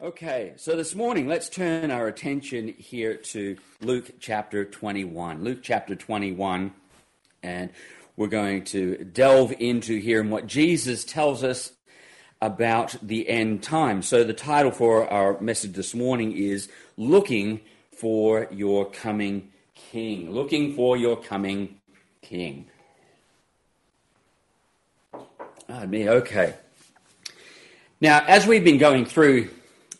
Okay, so this morning let's turn our attention here to Luke chapter 21. Luke chapter 21, and we're going to delve into here and what Jesus tells us about the end time. So the title for our message this morning is Looking for Your Coming King. Looking for Your Coming King. Ah, me, okay. Now, as we've been going through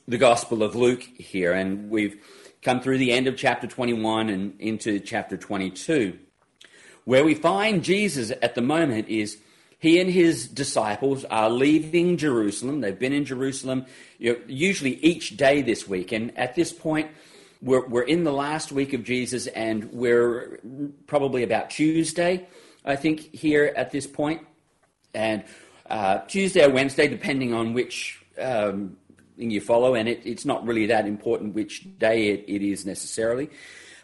the Gospel of Luke here, and we've come through the end of chapter 21 and into chapter 22. Where we find Jesus at the moment is he and his disciples are leaving Jerusalem. They've been in Jerusalem you know, usually each day this week, and at this point, we're, we're in the last week of Jesus, and we're probably about Tuesday, I think, here at this point. And uh, Tuesday or Wednesday, depending on which um, you follow, and it, it's not really that important which day it, it is necessarily.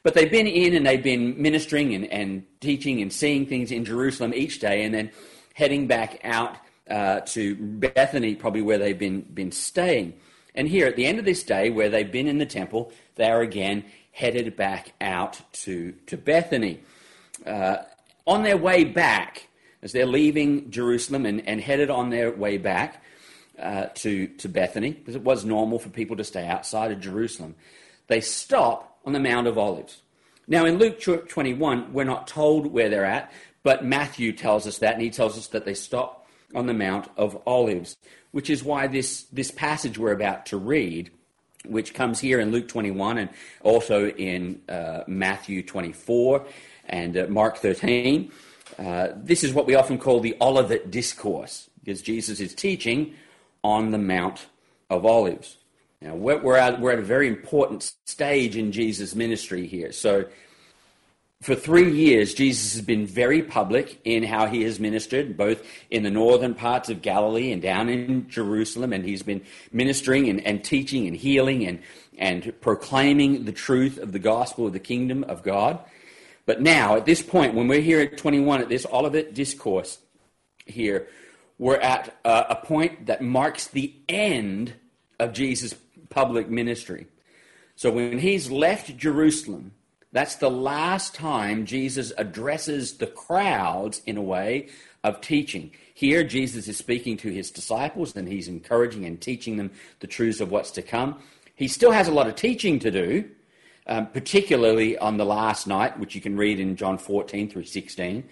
But they've been in and they've been ministering and, and teaching and seeing things in Jerusalem each day, and then heading back out uh, to Bethany, probably where they've been, been staying. And here at the end of this day, where they've been in the temple, they are again headed back out to, to Bethany. Uh, on their way back, as they're leaving Jerusalem and, and headed on their way back, uh, to, to Bethany, because it was normal for people to stay outside of Jerusalem. They stop on the Mount of Olives. Now, in Luke 21, we're not told where they're at, but Matthew tells us that, and he tells us that they stop on the Mount of Olives, which is why this, this passage we're about to read, which comes here in Luke 21 and also in uh, Matthew 24 and uh, Mark 13, uh, this is what we often call the Olivet Discourse, because Jesus is teaching on the Mount of Olives. Now, we're at, we're at a very important stage in Jesus' ministry here. So, for three years, Jesus has been very public in how he has ministered, both in the northern parts of Galilee and down in Jerusalem. And he's been ministering and, and teaching and healing and, and proclaiming the truth of the gospel of the kingdom of God. But now, at this point, when we're here at 21 at this Olivet discourse here, we're at a, a point that marks the end of Jesus' public ministry. So when he's left Jerusalem, that's the last time Jesus addresses the crowds in a way of teaching. Here, Jesus is speaking to his disciples and he's encouraging and teaching them the truths of what's to come. He still has a lot of teaching to do, um, particularly on the last night, which you can read in John 14 through 16,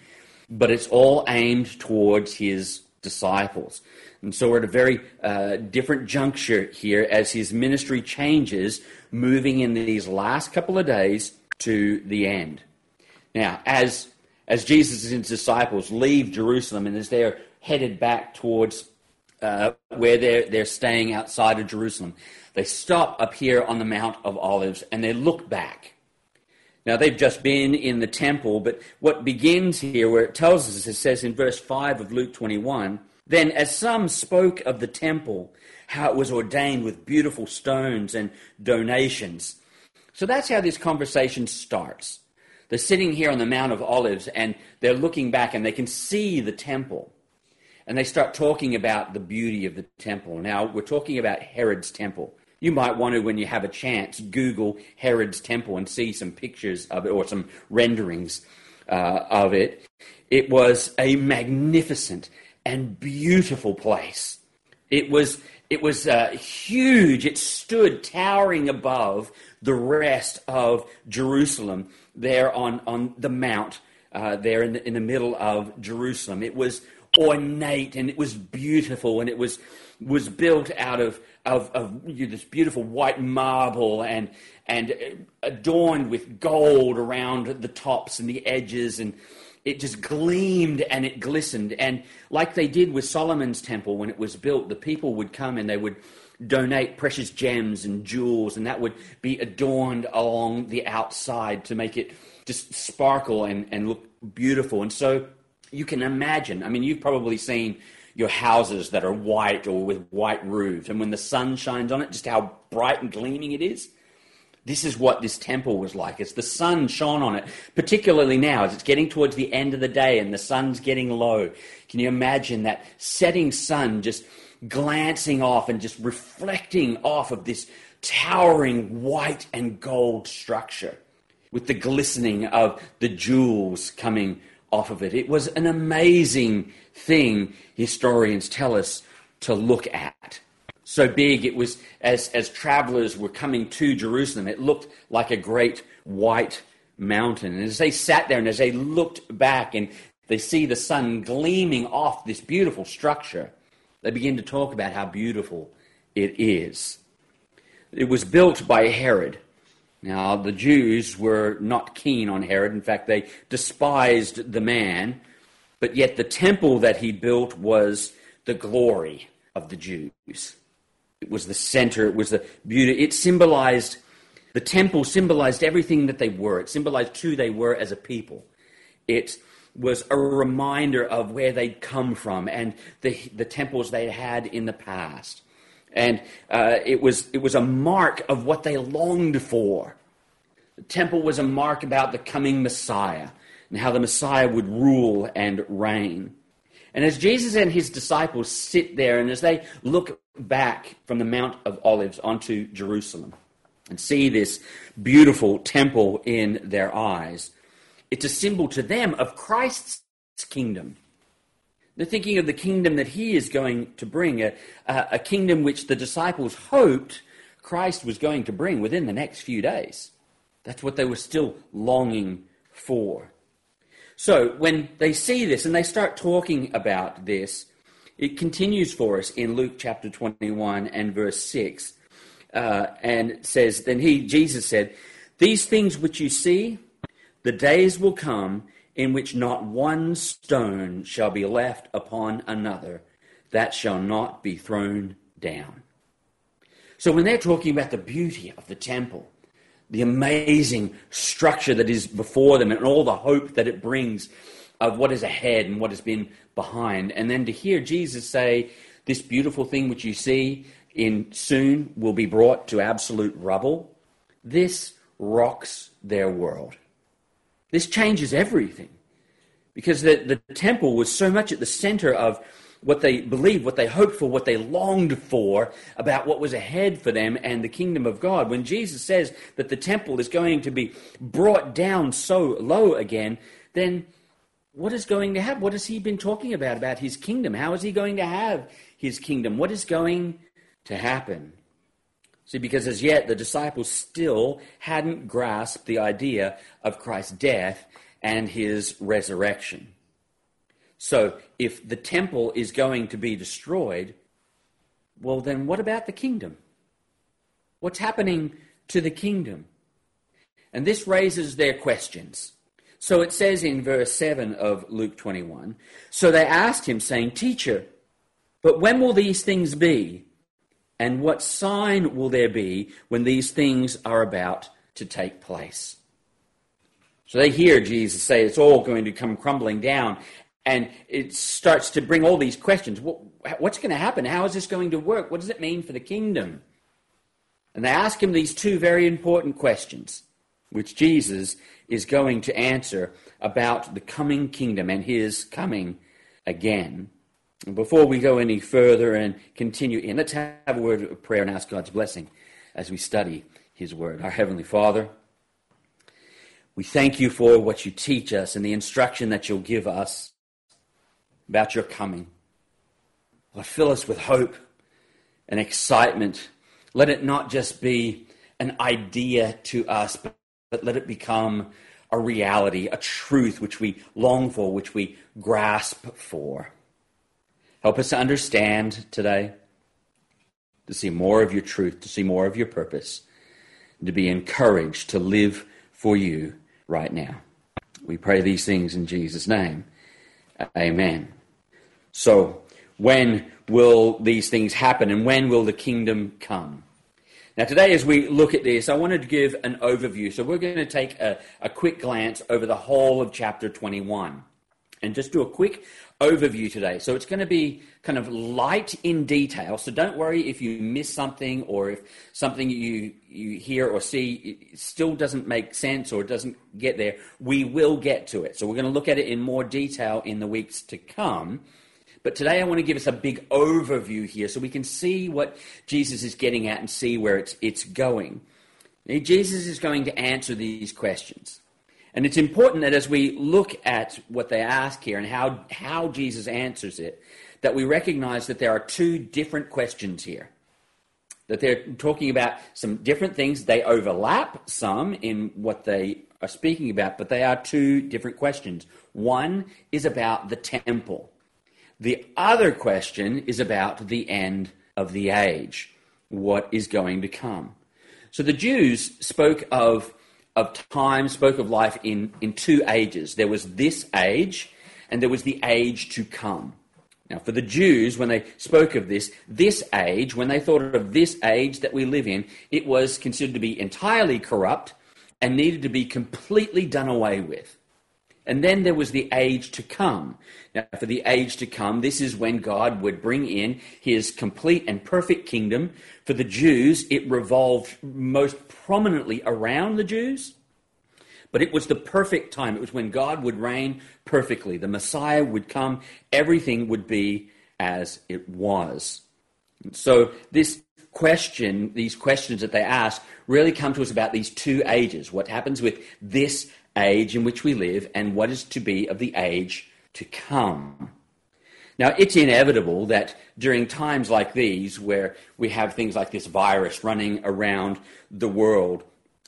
but it's all aimed towards his disciples. And so we're at a very uh, different juncture here as his ministry changes, moving in these last couple of days to the end. Now, as, as Jesus and his disciples leave Jerusalem and as they're headed back towards uh, where they're, they're staying outside of Jerusalem, they stop up here on the Mount of Olives and they look back. Now, they've just been in the temple, but what begins here, where it tells us, it says in verse 5 of Luke 21 Then, as some spoke of the temple, how it was ordained with beautiful stones and donations. So that's how this conversation starts. They're sitting here on the Mount of Olives and they're looking back and they can see the temple. And they start talking about the beauty of the temple. Now, we're talking about Herod's temple. You might want to, when you have a chance, Google Herod's temple and see some pictures of it or some renderings uh, of it. It was a magnificent and beautiful place. It was, it was uh, huge. It stood towering above the rest of Jerusalem there on, on the mount uh, there in the, in the middle of Jerusalem. It was ornate and it was beautiful and it was was built out of of, of you know, this beautiful white marble and and adorned with gold around the tops and the edges and it just gleamed and it glistened. And like they did with Solomon's temple when it was built the people would come and they would donate precious gems and jewels and that would be adorned along the outside to make it just sparkle and, and look beautiful. And so you can imagine i mean you've probably seen your houses that are white or with white roofs. And when the sun shines on it, just how bright and gleaming it is. This is what this temple was like. As the sun shone on it, particularly now as it's getting towards the end of the day and the sun's getting low. Can you imagine that setting sun just glancing off and just reflecting off of this towering white and gold structure with the glistening of the jewels coming off of it. It was an amazing thing, historians tell us, to look at. So big it was, as, as travelers were coming to Jerusalem, it looked like a great white mountain. And as they sat there and as they looked back and they see the sun gleaming off this beautiful structure, they begin to talk about how beautiful it is. It was built by Herod. Now, the Jews were not keen on Herod. In fact, they despised the man. But yet, the temple that he built was the glory of the Jews. It was the center, it was the beauty. It symbolized, the temple symbolized everything that they were. It symbolized who they were as a people. It was a reminder of where they'd come from and the, the temples they had in the past. And uh, it, was, it was a mark of what they longed for. The temple was a mark about the coming Messiah and how the Messiah would rule and reign. And as Jesus and his disciples sit there and as they look back from the Mount of Olives onto Jerusalem and see this beautiful temple in their eyes, it's a symbol to them of Christ's kingdom. They're thinking of the kingdom that he is going to bring, a, a, kingdom which the disciples hoped Christ was going to bring within the next few days. That's what they were still longing for. So when they see this and they start talking about this, it continues for us in Luke chapter 21 and verse 6, uh, and says, Then he, Jesus said, These things which you see, the days will come in which not one stone shall be left upon another that shall not be thrown down. So when they're talking about the beauty of the temple, the amazing structure that is before them and all the hope that it brings of what is ahead and what has been behind. And then to hear Jesus say, This beautiful thing which you see in soon will be brought to absolute rubble. This rocks their world. This changes everything. Because the, the temple was so much at the center of what they believed, what they hoped for, what they longed for about what was ahead for them and the kingdom of God. When Jesus says that the temple is going to be brought down so low again, then what is going to happen? What has he been talking about, about his kingdom? How is he going to have his kingdom? What is going to happen? See, because as yet the disciples still hadn't grasped the idea of Christ's death and his resurrection. So, if the temple is going to be destroyed, well, then what about the kingdom? What's happening to the kingdom? And this raises their questions. So it says in verse 7 of Luke 21 So they asked him, saying, Teacher, but when will these things be? And what sign will there be when these things are about to take place? So they hear Jesus say it's all going to come crumbling down. And it starts to bring all these questions. What's going to happen? How is this going to work? What does it mean for the kingdom? And they ask him these two very important questions, which Jesus is going to answer about the coming kingdom and his coming again. Before we go any further and continue in, let's have a word of prayer and ask God's blessing as we study his word. Our Heavenly Father, we thank you for what you teach us and the instruction that you'll give us about your coming. Lord, fill us with hope and excitement. Let it not just be an idea to us, but, but let it become a reality, a truth which we long for, which we grasp for. Help us to understand today, to see more of your truth, to see more of your purpose, to be encouraged to live for you right now. We pray these things in Jesus' name. Amen. So, when will these things happen and when will the kingdom come? Now, today, as we look at this, I wanted to give an overview. So, we're going to take a, a quick glance over the whole of chapter 21 and just do a quick overview today. So it's going to be kind of light in detail. So don't worry if you miss something or if something you, you hear or see still doesn't make sense or doesn't get there. We will get to it. So we're going to look at it in more detail in the weeks to come. But today I want to give us a big overview here so we can see what Jesus is getting at and see where it's, it's going. Jesus is going to answer these questions. And it's important that as we look at what they ask here and how, how Jesus answers it, that we recognize that there are two different questions here. That they're talking about some different things. They overlap some in what they are speaking about, but they are two different questions. One is about the temple, the other question is about the end of the age, what is going to come. So the Jews spoke of, of time, spoke of life in, in two ages. There was this age, and there was the age to come. Now, for the Jews, when they spoke of this, this age, when they thought of this age that we live in, it was considered to be entirely corrupt and needed to be completely done away with. And then there was the age to come. Now, for the age to come, this is when God would bring in his complete and perfect kingdom. For the Jews, it revolved most prominently around the Jews, but it was the perfect time. It was when God would reign perfectly. The Messiah would come, everything would be as it was. So, this question, these questions that they ask, really come to us about these two ages what happens with this age in which we live and what is to be of the age to come. Now, it's inevitable that during times like these, where we have things like this virus running around the world,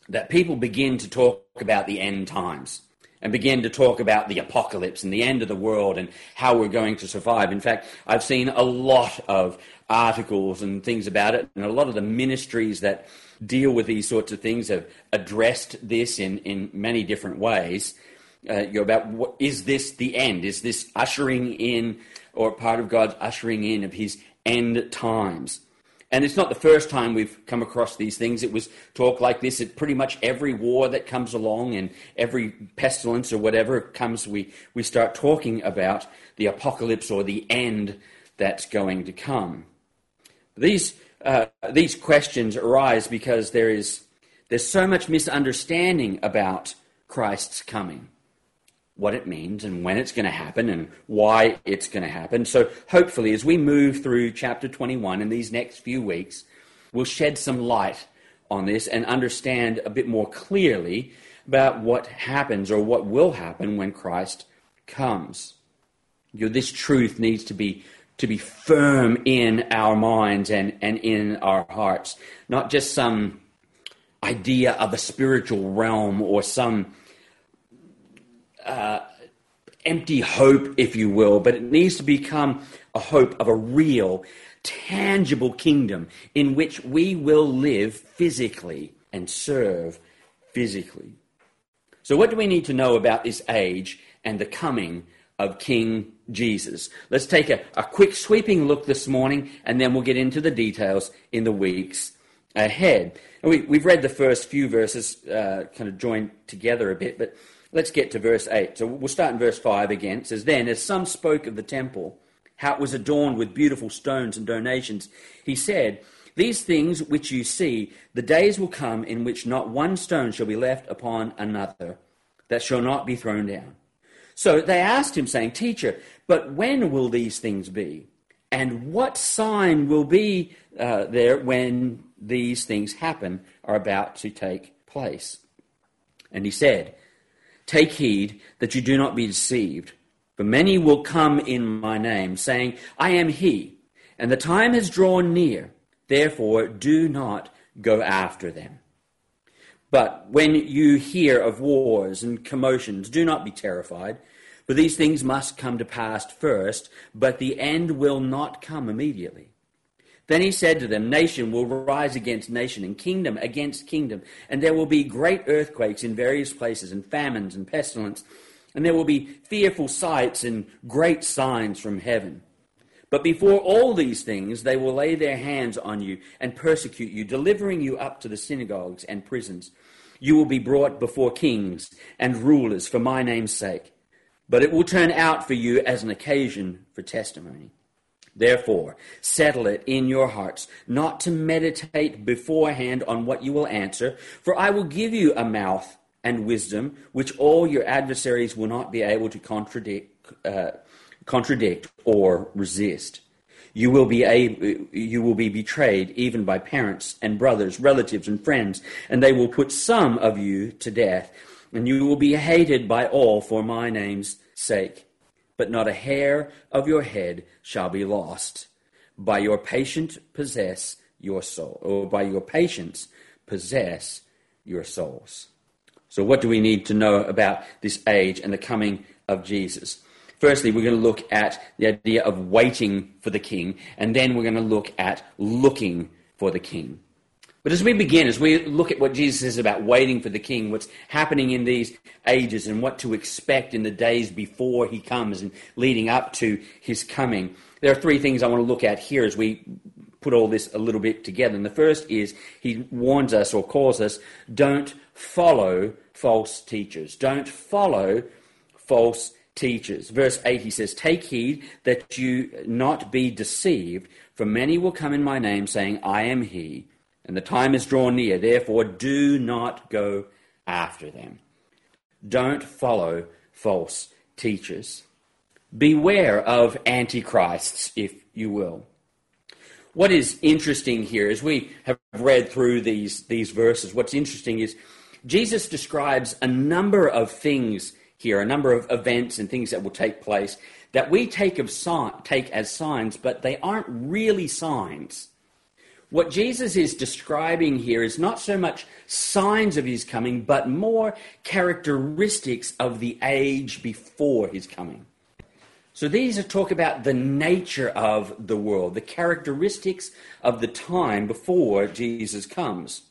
that people begin to talk about the end times and begin to talk about the apocalypse and the end of the world and how we're going to survive. In fact, I've seen a lot of articles and things about it, and a lot of the ministries that deal with these sorts of things have addressed this in, in many different ways. Uh, you're about what, is this the end? Is this ushering in or part of God's ushering in of his end times? And it's not the first time we've come across these things. It was talk like this at pretty much every war that comes along and every pestilence or whatever comes, we, we start talking about the apocalypse or the end that's going to come. These uh, these questions arise because there is there's so much misunderstanding about Christ's coming, what it means, and when it's going to happen, and why it's going to happen. So, hopefully, as we move through chapter 21 in these next few weeks, we'll shed some light on this and understand a bit more clearly about what happens or what will happen when Christ comes. You know, this truth needs to be to be firm in our minds and, and in our hearts, not just some idea of a spiritual realm or some uh, empty hope, if you will, but it needs to become a hope of a real, tangible kingdom in which we will live physically and serve physically. So, what do we need to know about this age and the coming of King Jesus. Let's take a, a quick sweeping look this morning and then we'll get into the details in the weeks ahead. We, have read the first few verses uh, kind of joined together a bit, but let's get to verse 8. So we'll start in verse 5 again. It says, Then, as some spoke of the temple, how it was adorned with beautiful stones and donations, he said, These things which you see, the days will come in which not one stone shall be left upon another that shall not be thrown down. So they asked him, saying, Teacher, but when will these things be? And what sign will be uh, there when these things happen, are about to take place? And he said, Take heed that you do not be deceived, for many will come in my name, saying, I am he, and the time has drawn near. Therefore, do not go after them. But when you hear of wars and commotions, do not be terrified, for these things must come to pass first, but the end will not come immediately. Then he said to them, Nation will rise against nation, and kingdom against kingdom, and there will be great earthquakes in various places, and famines and pestilence, and there will be fearful sights and great signs from heaven. But before all these things, they will lay their hands on you and persecute you, delivering you up to the synagogues and prisons. You will be brought before kings and rulers for my name's sake, but it will turn out for you as an occasion for testimony. Therefore, settle it in your hearts, not to meditate beforehand on what you will answer, for I will give you a mouth and wisdom which all your adversaries will not be able to contradict, uh, contradict, or resist. You will be a, you will be betrayed even by parents and brothers, relatives and friends, and they will put some of you to death, and you will be hated by all for my name's sake. But not a hair of your head shall be lost. By your patient possess your soul, or by your patience possess your souls. So, what do we need to know about this age and the coming of Jesus? Firstly, we're going to look at the idea of waiting for the king, and then we're going to look at looking for the king. But as we begin, as we look at what Jesus says about waiting for the king, what's happening in these ages, and what to expect in the days before he comes and leading up to his coming, there are three things I want to look at here as we put all this a little bit together. And the first is he warns us or calls us don't follow false teachers. Don't follow false teachers. Verse 8, he says, Take heed that you not be deceived, for many will come in my name, saying, I am he, and the time is drawn near. Therefore, do not go after them. Don't follow false teachers. Beware of antichrists, if you will. What is interesting here, as we have read through these, these verses, what's interesting is Jesus describes a number of things here, a number of events and things that will take place that we take, of take as signs, but they aren't really signs. What Jesus is describing here is not so much signs of his coming, but more characteristics of the age before his coming. So these are talk about the nature of the world, the characteristics of the time before Jesus comes,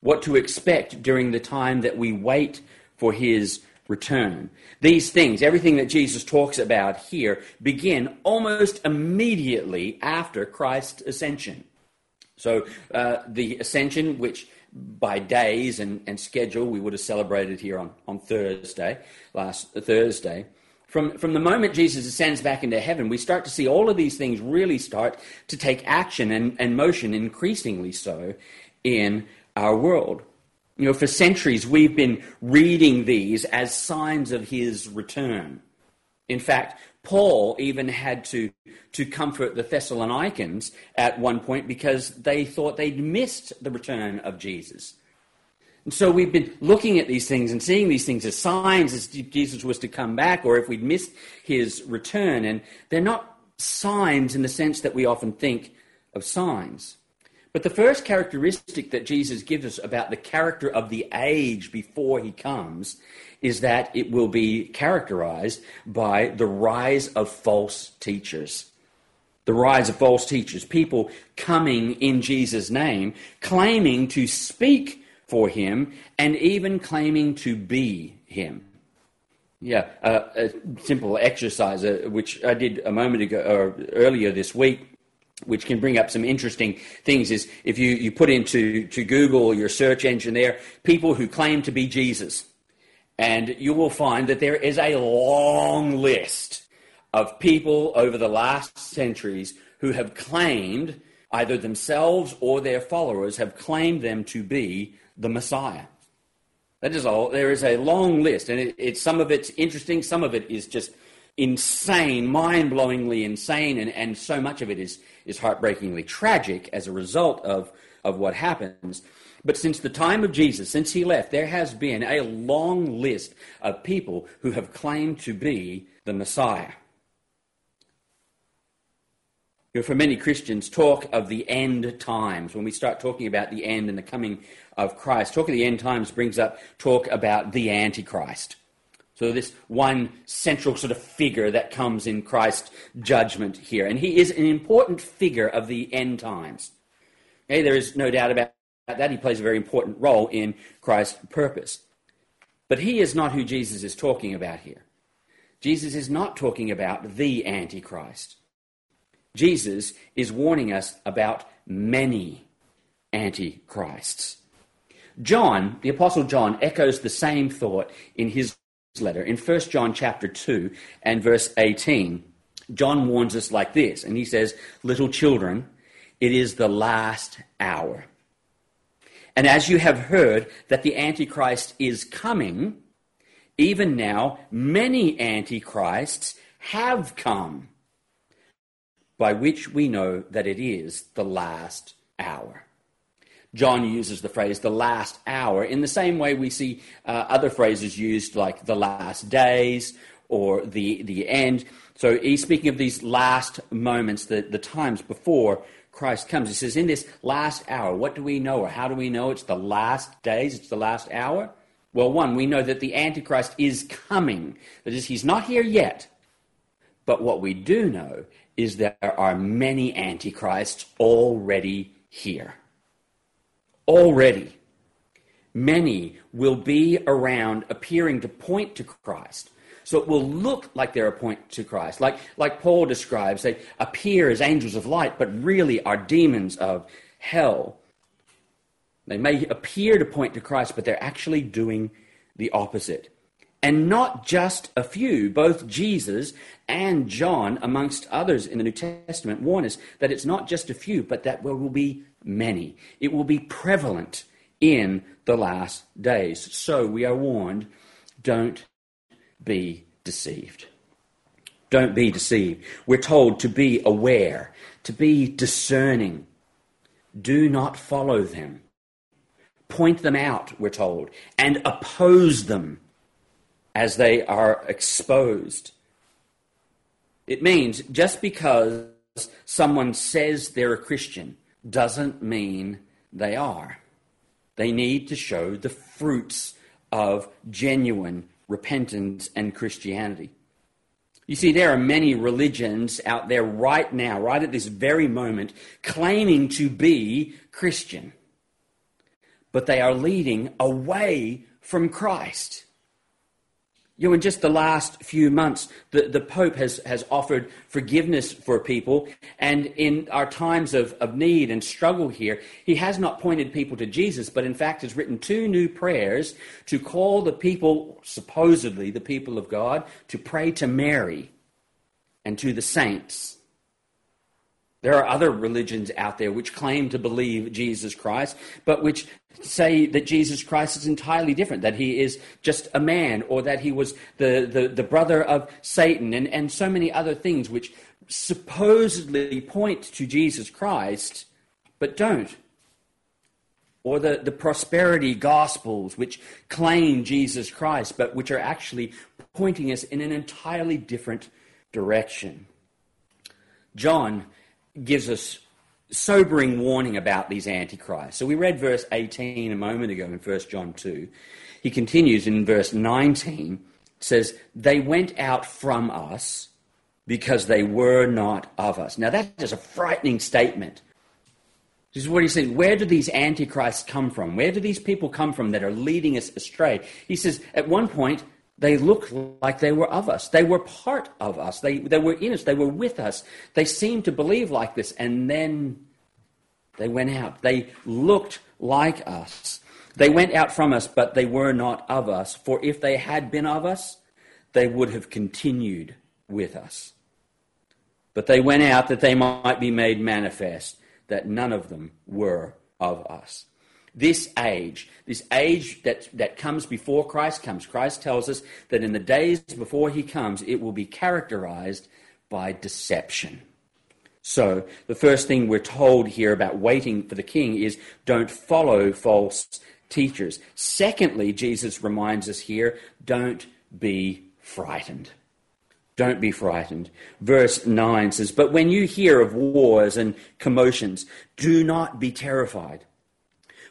what to expect during the time that we wait for his return. These things, everything that Jesus talks about here, begin almost immediately after Christ's ascension. So uh, the ascension, which by days and, and schedule we would have celebrated here on, on Thursday, last Thursday, from, from the moment Jesus ascends back into heaven, we start to see all of these things really start to take action and, and motion, increasingly so, in our world. You know, for centuries we've been reading these as signs of his return. In fact, Paul even had to, to comfort the Thessalonians at one point because they thought they'd missed the return of Jesus. And so we've been looking at these things and seeing these things as signs as Jesus was to come back or if we'd missed his return. And they're not signs in the sense that we often think of signs. But the first characteristic that Jesus gives us about the character of the age before he comes is that it will be characterized by the rise of false teachers. The rise of false teachers, people coming in Jesus' name, claiming to speak for him, and even claiming to be him. Yeah, uh, a simple exercise, uh, which I did a moment ago, or earlier this week, which can bring up some interesting things is if you, you put into to Google your search engine there, people who claim to be Jesus. And you will find that there is a long list of people over the last centuries who have claimed, either themselves or their followers, have claimed them to be the Messiah. That is all. There is a long list, and it, it, some of it's interesting, some of it is just insane, mind blowingly insane, and, and so much of it is, is heartbreakingly tragic as a result of, of what happens. But since the time of Jesus, since he left, there has been a long list of people who have claimed to be the Messiah. You know, for many Christians, talk of the end times, when we start talking about the end and the coming of Christ, talk of the end times brings up talk about the Antichrist. So, this one central sort of figure that comes in Christ's judgment here. And he is an important figure of the end times. Okay, there is no doubt about that. He plays a very important role in Christ's purpose. But he is not who Jesus is talking about here. Jesus is not talking about the Antichrist. Jesus is warning us about many Antichrists. John, the Apostle John, echoes the same thought in his letter. In 1 John chapter 2 and verse 18, John warns us like this, and he says, Little children, it is the last hour. And as you have heard that the Antichrist is coming, even now many Antichrists have come, by which we know that it is the last hour. John uses the phrase the last hour in the same way we see uh, other phrases used like the last days or the, the end. So he's speaking of these last moments, the, the times before Christ comes. He says, in this last hour, what do we know or how do we know it's the last days, it's the last hour? Well, one, we know that the Antichrist is coming. That is, he's not here yet. But what we do know is there are many Antichrists already here. Already. Many will be around appearing to point to Christ. So it will look like they're a point to Christ. Like, like Paul describes, they appear as angels of light, but really are demons of hell. They may appear to point to Christ, but they're actually doing the opposite. And not just a few, both Jesus and John, amongst others in the New Testament, warn us that it's not just a few, but that there will be many. It will be prevalent in the last days. So we are warned don't be deceived. Don't be deceived. We're told to be aware, to be discerning. Do not follow them. Point them out, we're told, and oppose them as they are exposed. It means just because someone says they're a Christian doesn't mean they are. They need to show the fruits of genuine repentance and Christianity. You see, there are many religions out there right now, right at this very moment, claiming to be Christian. But they are leading away from Christ. You know, in just the last few months, the, the Pope has, has offered forgiveness for people. And in our times of, of need and struggle here, he has not pointed people to Jesus, but in fact has written two new prayers to call the people, supposedly the people of God, to pray to Mary and to the saints. There are other religions out there which claim to believe Jesus Christ, but which say that Jesus Christ is entirely different, that he is just a man, or that he was the, the, the brother of Satan, and, and so many other things which supposedly point to Jesus Christ, but don't. Or the, the prosperity gospels which claim Jesus Christ, but which are actually pointing us in an entirely different direction. John gives us sobering warning about these antichrists. So we read verse 18 a moment ago in 1 John 2. He continues in verse 19, says, They went out from us because they were not of us. Now that is a frightening statement. This is what he's saying. Where do these antichrists come from? Where do these people come from that are leading us astray? He says, at one point, they looked like they were of us. They were part of us. They, they were in us. They were with us. They seemed to believe like this. And then they went out. They looked like us. They went out from us, but they were not of us. For if they had been of us, they would have continued with us. But they went out that they might be made manifest that none of them were of us this age, this age that, that comes before Christ comes, Christ tells us that in the days before he comes, it will be characterized by deception. So, the first thing we're told here about waiting for the king is don't follow false teachers. Secondly, Jesus reminds us here don't be frightened. Don't be frightened. Verse 9 says, But when you hear of wars and commotions, do not be terrified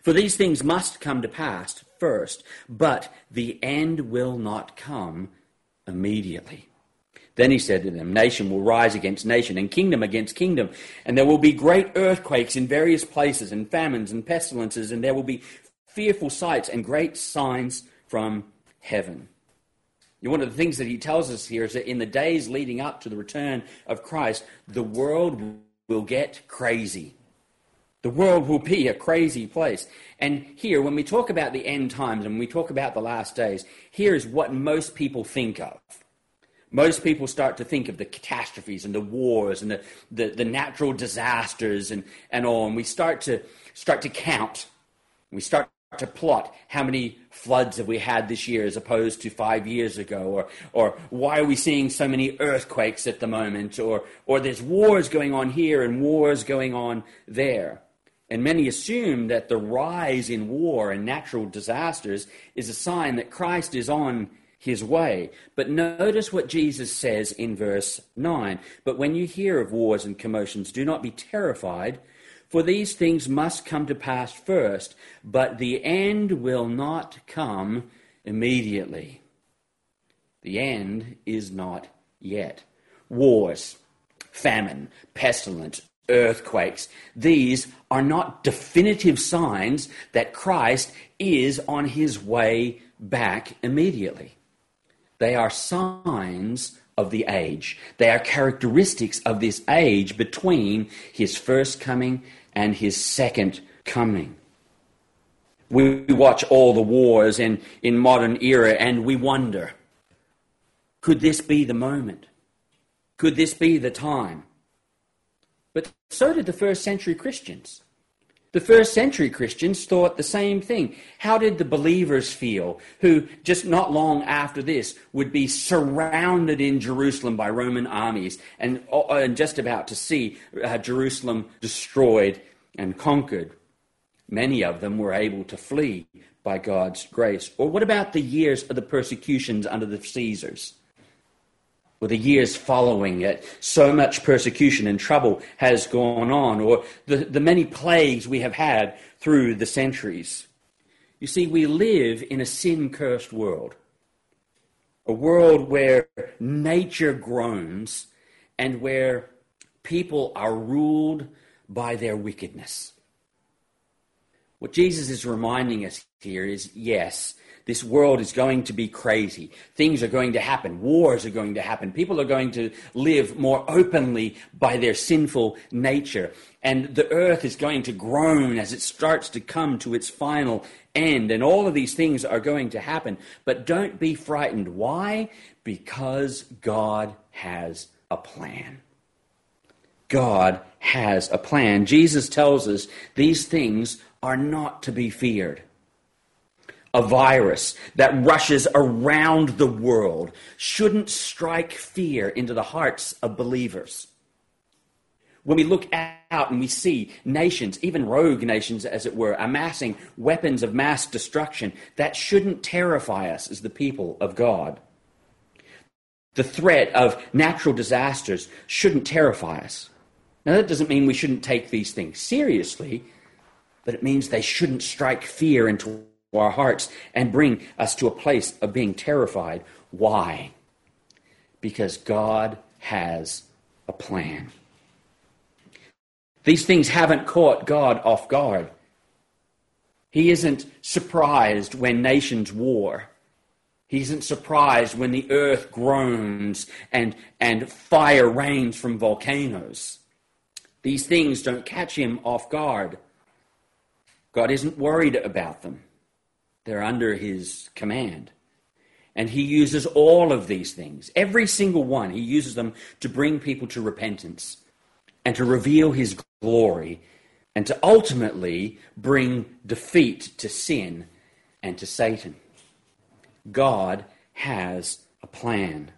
for these things must come to pass first, but the end will not come immediately. Then he said to them, Nation will rise against nation, and kingdom against kingdom, and there will be great earthquakes in various places, and famines and pestilences, and there will be fearful sights and great signs from heaven. One of the things that he tells us here is that in the days leading up to the return of Christ, the world will get crazy. The world will be a crazy place. And here, when we talk about the end times and we talk about the last days, here is what most people think of. Most people start to think of the catastrophes and the wars and the, the, the natural disasters and, and all. And we start to, start to count. We start to plot how many floods have we had this year as opposed to five years ago, or, or why are we seeing so many earthquakes at the moment, or, or there's wars going on here and wars going on there. And many assume that the rise in war and natural disasters is a sign that Christ is on his way. But notice what Jesus says in verse 9. But when you hear of wars and commotions, do not be terrified for these things must come to pass first, but the end will not come immediately. The end is not yet. Wars, famine, pestilence, earthquakes, these are not definitive signs that Christ is on his way back immediately. They are signs of the age. They are characteristics of this age between his first coming and his second coming. We watch all the wars in, in modern era and we wonder, could this be the moment? Could this be the time? So did the first century Christians. The first century Christians thought the same thing. How did the believers feel who, just not long after this, would be surrounded in Jerusalem by Roman armies and, uh, and just about to see uh, Jerusalem destroyed and conquered? Many of them were able to flee by God's grace. Or what about the years of the persecutions under the Caesars? Or the years following it, so much persecution and trouble has gone on, or the, the many plagues we have had through the centuries. You see, we live in a sin cursed world, a world where nature groans and where people are ruled by their wickedness. What Jesus is reminding us here is yes, this world is going to be crazy. Things are going to happen. Wars are going to happen. People are going to live more openly by their sinful nature. And the earth is going to groan as it starts to come to its final end. And all of these things are going to happen. But don't be frightened. Why? Because God has a plan. God has a plan. Jesus tells us these things are not to be feared a virus that rushes around the world shouldn't strike fear into the hearts of believers. When we look out and we see nations, even rogue nations as it were, amassing weapons of mass destruction, that shouldn't terrify us as the people of God. The threat of natural disasters shouldn't terrify us. Now, that doesn't mean we shouldn't take these things seriously, but it means they shouldn't strike fear into our hearts and bring us to a place of being terrified. Why? Because God has a plan. These things haven't caught God off guard. He isn't surprised when nations war. He isn't surprised when the earth groans and, and fire rains from volcanoes. These things don't catch him off guard. God isn't worried about them. They're under his command. And he uses all of these things, every single one, he uses them to bring people to repentance and to reveal his glory and to ultimately bring defeat to sin and to Satan. God has a plan.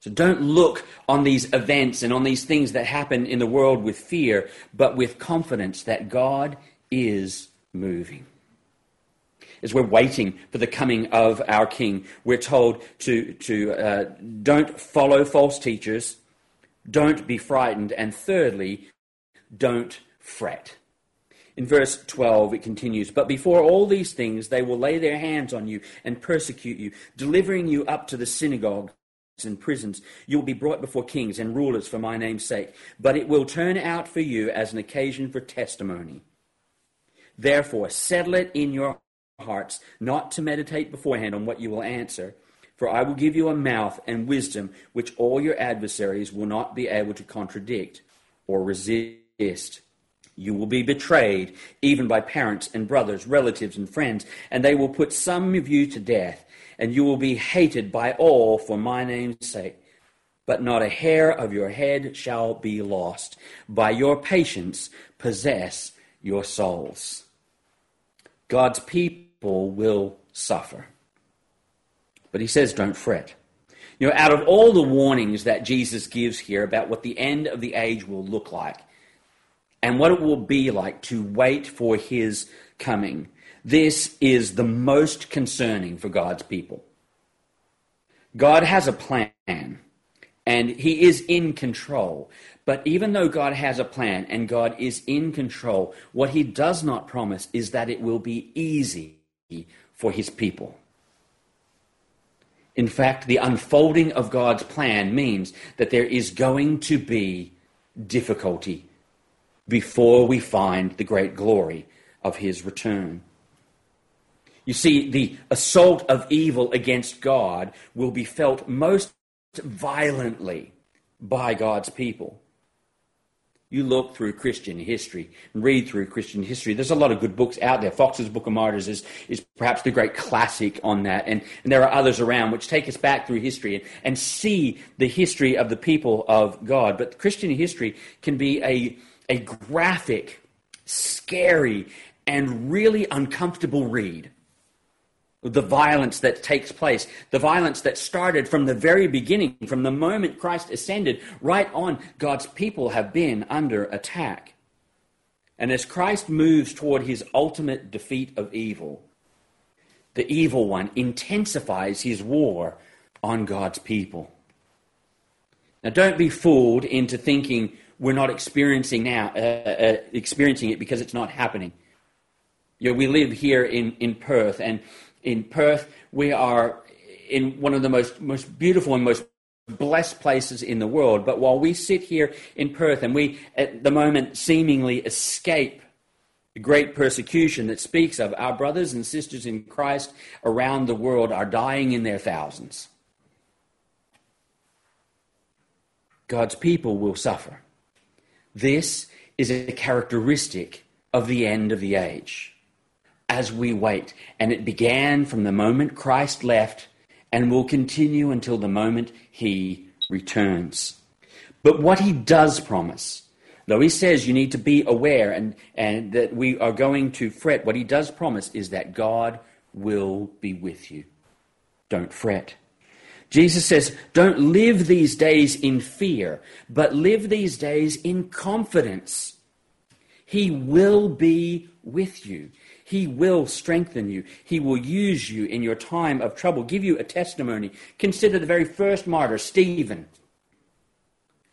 So don't look on these events and on these things that happen in the world with fear, but with confidence that God is moving as we're waiting for the coming of our King. We're told to, to uh, don't follow false teachers, don't be frightened, and thirdly, don't fret. In verse 12, it continues, But before all these things, they will lay their hands on you and persecute you, delivering you up to the synagogues and prisons. You will be brought before kings and rulers for my name's sake. But it will turn out for you as an occasion for testimony. Therefore, settle it in your hearts, not to meditate beforehand on what you will answer. For I will give you a mouth and wisdom which all your adversaries will not be able to contradict or resist. You will be betrayed, even by parents and brothers, relatives and friends, and they will put some of you to death, and you will be hated by all for my name's sake. But not a hair of your head shall be lost. By your patience, possess your souls. God's people will suffer. But he says, don't fret. You know, out of all the warnings that Jesus gives here about what the end of the age will look like and what it will be like to wait for his coming, this is the most concerning for God's people. God has a plan and he is in control. But even though God has a plan and God is in control, what he does not promise is that it will be easy for his people. In fact, the unfolding of God's plan means that there is going to be difficulty before we find the great glory of his return. You see, the assault of evil against God will be felt most violently by God's people. You look through Christian history, read through Christian history. There's a lot of good books out there. Foxe's Book of Martyrs is, is perhaps the great classic on that. And, and there are others around which take us back through history and, and see the history of the people of God. But Christian history can be a, a graphic, scary, and really uncomfortable read the violence that takes place, the violence that started from the very beginning, from the moment Christ ascended, right on, God's people have been under attack. And as Christ moves toward his ultimate defeat of evil, the evil one intensifies his war on God's people. Now, don't be fooled into thinking we're not experiencing now, uh, uh, experiencing it because it's not happening. You know, we live here in, in Perth, and in Perth. We are in one of the most, most beautiful and most blessed places in the world. But while we sit here in Perth and we, at the moment, seemingly escape the great persecution that speaks of, our brothers and sisters in Christ around the world are dying in their thousands. God's people will suffer. This is a characteristic of the end of the age as we wait. And it began from the moment Christ left and will continue until the moment he returns. But what he does promise, though he says you need to be aware and, and that we are going to fret, what he does promise is that God will be with you. Don't fret. Jesus says, don't live these days in fear, but live these days in confidence. He will be with you. He will strengthen you. He will use you in your time of trouble, give you a testimony. Consider the very first martyr, Stephen.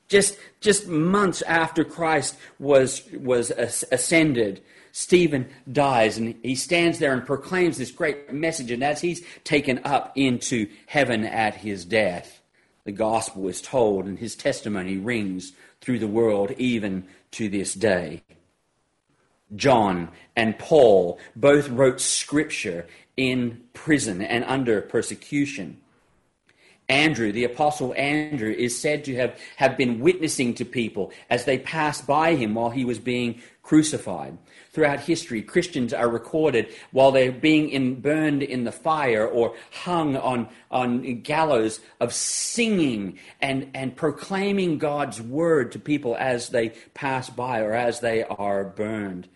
Just, just months after Christ was, was ascended, Stephen dies and he stands there and proclaims this great message. And as he's taken up into heaven at his death, the gospel is told and his testimony rings through the world even to this day. John and Paul both wrote scripture in prison and under persecution. Andrew, the apostle Andrew, is said to have, have been witnessing to people as they passed by him while he was being crucified. Throughout history, Christians are recorded while they're being in, burned in the fire or hung on, on gallows of singing and, and proclaiming God's word to people as they pass by or as they are burned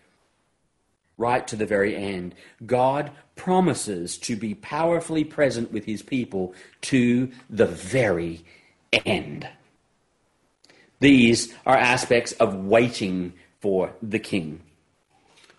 right to the very end. God promises to be powerfully present with his people to the very end. These are aspects of waiting for the king.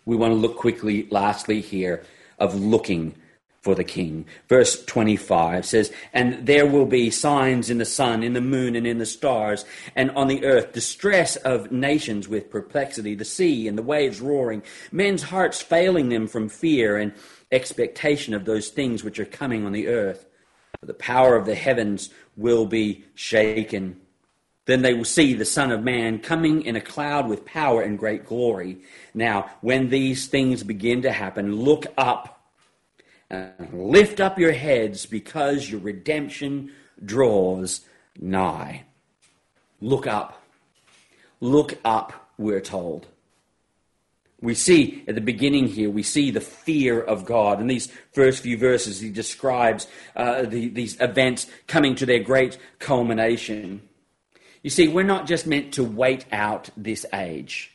We want to look quickly, lastly, here, of looking for the king. Verse 25 says, And there will be signs in the sun, in the moon, and in the stars, and on the earth, distress of nations with perplexity, the sea and the waves roaring, men's hearts failing them from fear and expectation of those things which are coming on the earth. The power of the heavens will be shaken. Then they will see the Son of Man coming in a cloud with power and great glory. Now, when these things begin to happen, look up lift up your heads because your redemption draws nigh. Look up. Look up, we're told. We see at the beginning here, we see the fear of God. In these first few verses, he describes uh, the, these events coming to their great culmination. You see, we're not just meant to wait out this age.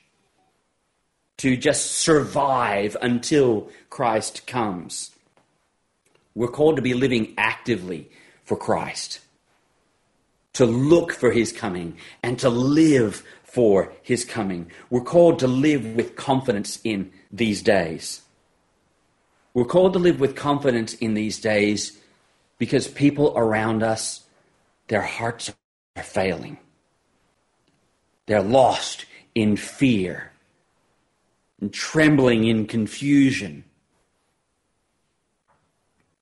to just survive until Christ comes. We're called to be living actively for Christ, to look for his coming, and to live for his coming. We're called to live with confidence in these days. We're called to live with confidence in these days because people around us, their hearts are failing. They're lost in fear and trembling in confusion.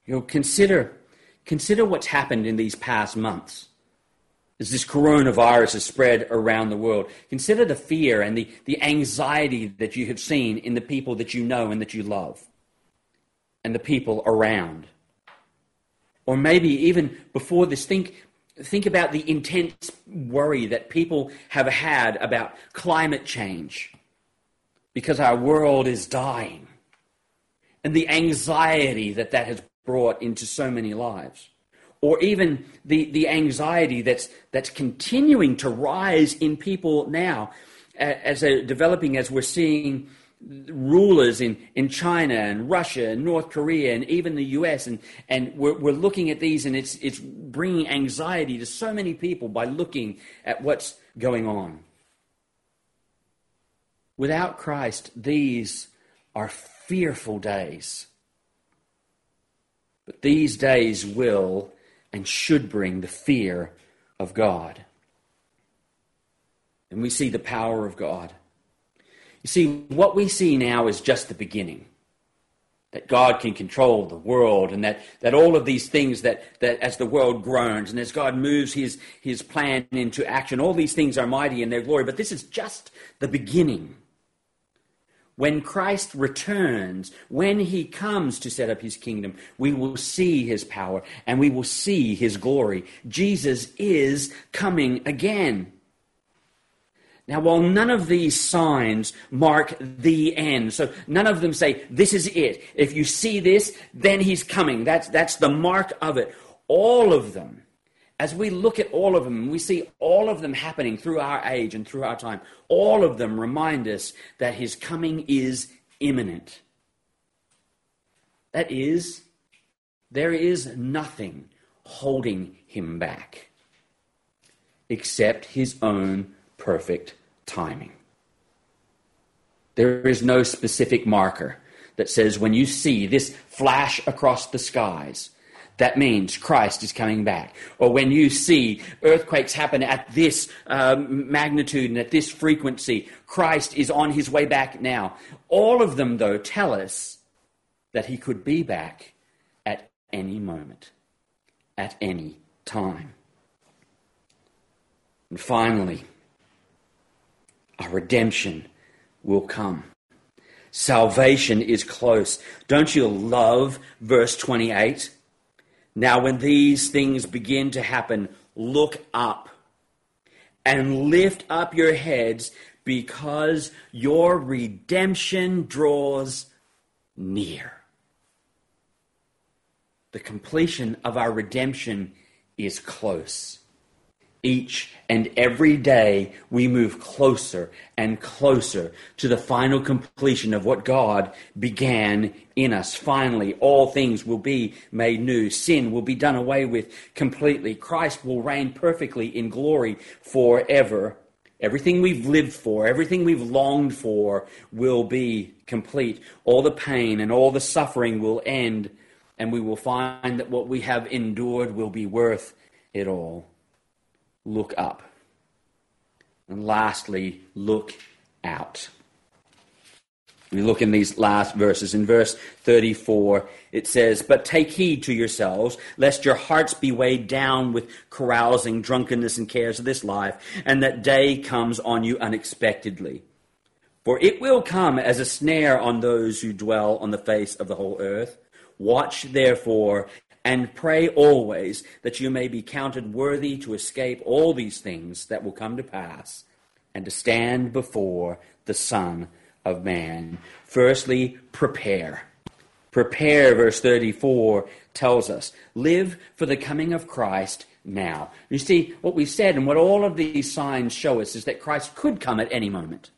You know, consider, consider what's happened in these past months as this coronavirus has spread around the world. Consider the fear and the, the anxiety that you have seen in the people that you know and that you love and the people around. Or maybe even before this, think, think about the intense worry that people have had about climate change because our world is dying and the anxiety that that has brought into so many lives or even the, the anxiety that's, that's continuing to rise in people now as they're developing, as we're seeing rulers in, in China and Russia and North Korea and even the US. And, and we're, we're looking at these and it's, it's bringing anxiety to so many people by looking at what's going on. Without Christ, these are fearful days. But these days will and should bring the fear of God. And we see the power of God. You see, what we see now is just the beginning. That God can control the world, and that, that all of these things that, that as the world groans, and as God moves his, his plan into action, all these things are mighty in their glory. But this is just the beginning when Christ returns, when he comes to set up his kingdom, we will see his power and we will see his glory. Jesus is coming again. Now, while none of these signs mark the end, so none of them say, this is it. If you see this, then he's coming. That's, that's the mark of it. All of them as we look at all of them, we see all of them happening through our age and through our time. All of them remind us that his coming is imminent. That is, there is nothing holding him back except his own perfect timing. There is no specific marker that says when you see this flash across the skies, that means Christ is coming back. Or when you see earthquakes happen at this um, magnitude and at this frequency, Christ is on his way back now. All of them, though, tell us that he could be back at any moment, at any time. And finally, our redemption will come. Salvation is close. Don't you love verse 28? Now, when these things begin to happen, look up and lift up your heads because your redemption draws near. The completion of our redemption is close. Each and every day we move closer and closer to the final completion of what God began in us. Finally, all things will be made new. Sin will be done away with completely. Christ will reign perfectly in glory forever. Everything we've lived for, everything we've longed for will be complete. All the pain and all the suffering will end, and we will find that what we have endured will be worth it all look up. And lastly, look out. We look in these last verses. In verse 34, it says, But take heed to yourselves, lest your hearts be weighed down with carousing, drunkenness, and cares of this life, and that day comes on you unexpectedly. For it will come as a snare on those who dwell on the face of the whole earth. Watch therefore and pray always that you may be counted worthy to escape all these things that will come to pass and to stand before the Son of Man. Firstly, prepare. Prepare, verse 34 tells us. Live for the coming of Christ now. You see, what we've said and what all of these signs show us is that Christ could come at any moment.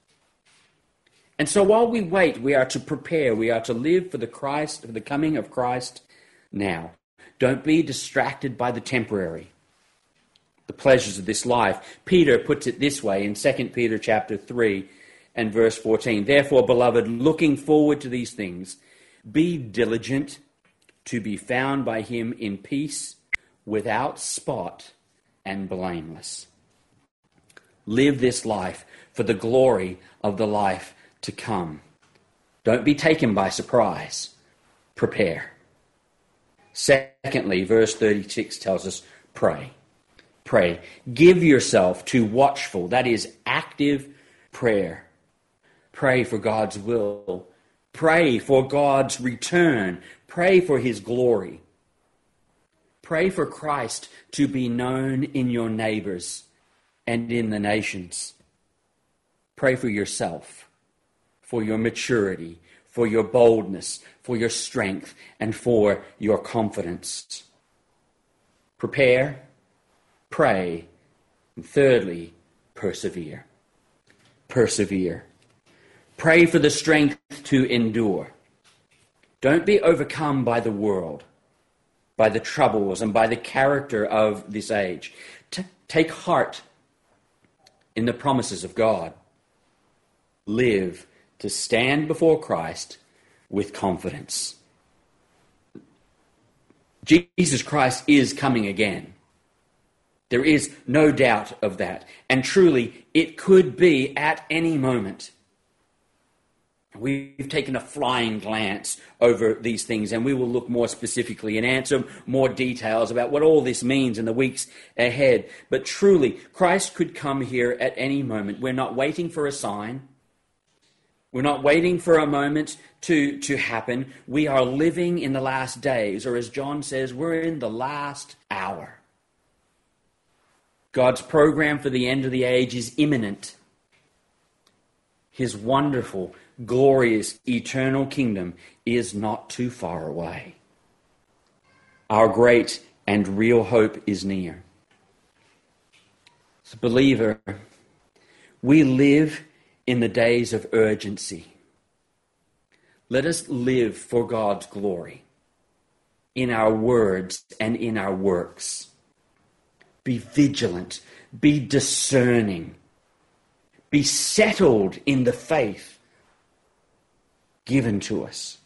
And so while we wait, we are to prepare, we are to live for the Christ, for the coming of Christ now. Don't be distracted by the temporary, the pleasures of this life. Peter puts it this way in 2 Peter chapter 3 and verse 14. Therefore, beloved, looking forward to these things, be diligent to be found by him in peace, without spot, and blameless. Live this life for the glory of the life to come. Don't be taken by surprise. Prepare. Secondly, verse 36 tells us pray. Pray. Give yourself to watchful, that is, active prayer. Pray for God's will. Pray for God's return. Pray for his glory. Pray for Christ to be known in your neighbors and in the nations. Pray for yourself, for your maturity, for your boldness, for your strength, and for your confidence. Prepare, pray, and thirdly, persevere. Persevere. Pray for the strength to endure. Don't be overcome by the world, by the troubles, and by the character of this age. T- take heart in the promises of God. Live to stand before Christ with confidence. Jesus Christ is coming again. There is no doubt of that. And truly, it could be at any moment. We've taken a flying glance over these things, and we will look more specifically and answer more details about what all this means in the weeks ahead. But truly, Christ could come here at any moment. We're not waiting for a sign. We're not waiting for a moment to, to happen. We are living in the last days, or as John says, we're in the last hour. God's program for the end of the age is imminent. His wonderful glorious eternal kingdom is not too far away. Our great and real hope is near. As a believer, we live in the days of urgency. Let us live for God's glory in our words and in our works. Be vigilant, be discerning, be settled in the faith given to us.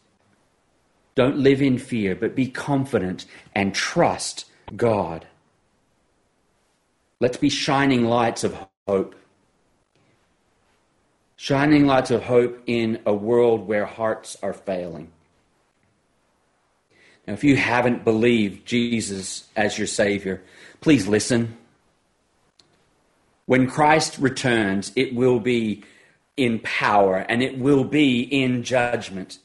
Don't live in fear, but be confident and trust God. Let's be shining lights of hope. Shining lights of hope in a world where hearts are failing. Now, if you haven't believed Jesus as your Savior, please listen. When Christ returns, it will be in power and it will be in judgment.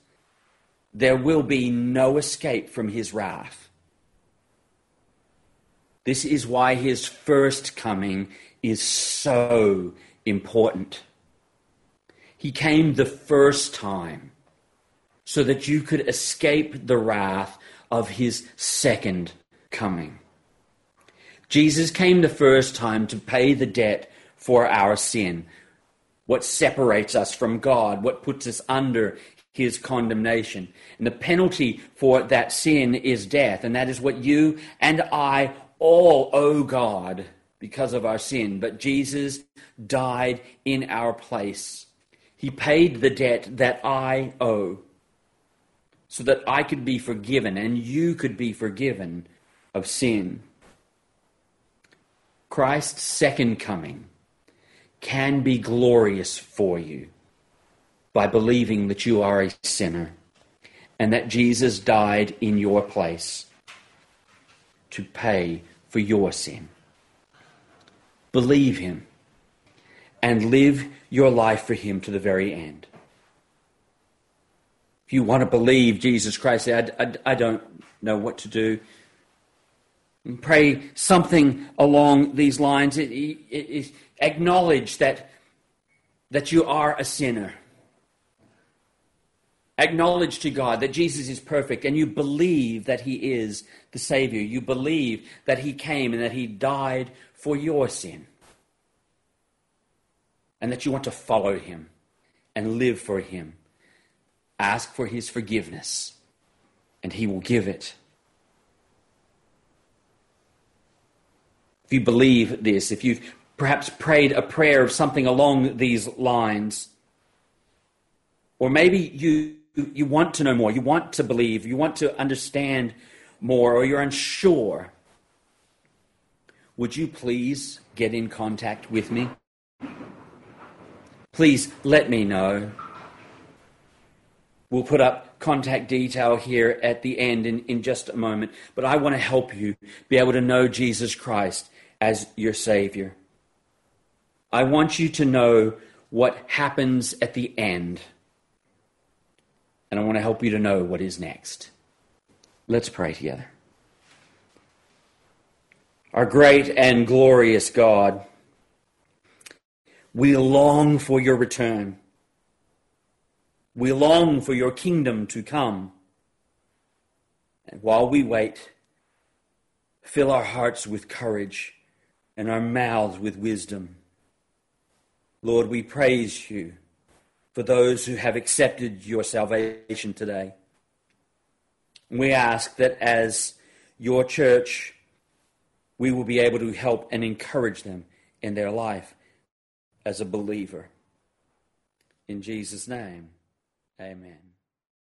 There will be no escape from his wrath. This is why his first coming is so important. He came the first time so that you could escape the wrath of his second coming. Jesus came the first time to pay the debt for our sin what separates us from God, what puts us under his condemnation. And the penalty for that sin is death. And that is what you and I all owe God because of our sin. But Jesus died in our place. He paid the debt that I owe so that I could be forgiven and you could be forgiven of sin. Christ's second coming can be glorious for you by believing that you are a sinner and that Jesus died in your place to pay for your sin. Believe him and live your life for him to the very end. If you want to believe Jesus Christ, I, I, I don't know what to do. Pray something along these lines. It, it, it, Acknowledge that, that you are a sinner. Acknowledge to God that Jesus is perfect and you believe that He is the Savior. You believe that He came and that He died for your sin. And that you want to follow Him and live for Him. Ask for His forgiveness, and He will give it. If you believe this, if you've perhaps prayed a prayer of something along these lines, or maybe you, you want to know more, you want to believe, you want to understand more, or you're unsure, would you please get in contact with me? Please let me know. We'll put up contact detail here at the end in, in just a moment, but I want to help you be able to know Jesus Christ as your Savior. I want you to know what happens at the end. And I want to help you to know what is next. Let's pray together. Our great and glorious God, we long for your return. We long for your kingdom to come. And while we wait, fill our hearts with courage and our mouths with wisdom. Lord, we praise you for those who have accepted your salvation today. We ask that as your church, we will be able to help and encourage them in their life as a believer. In Jesus' name, amen.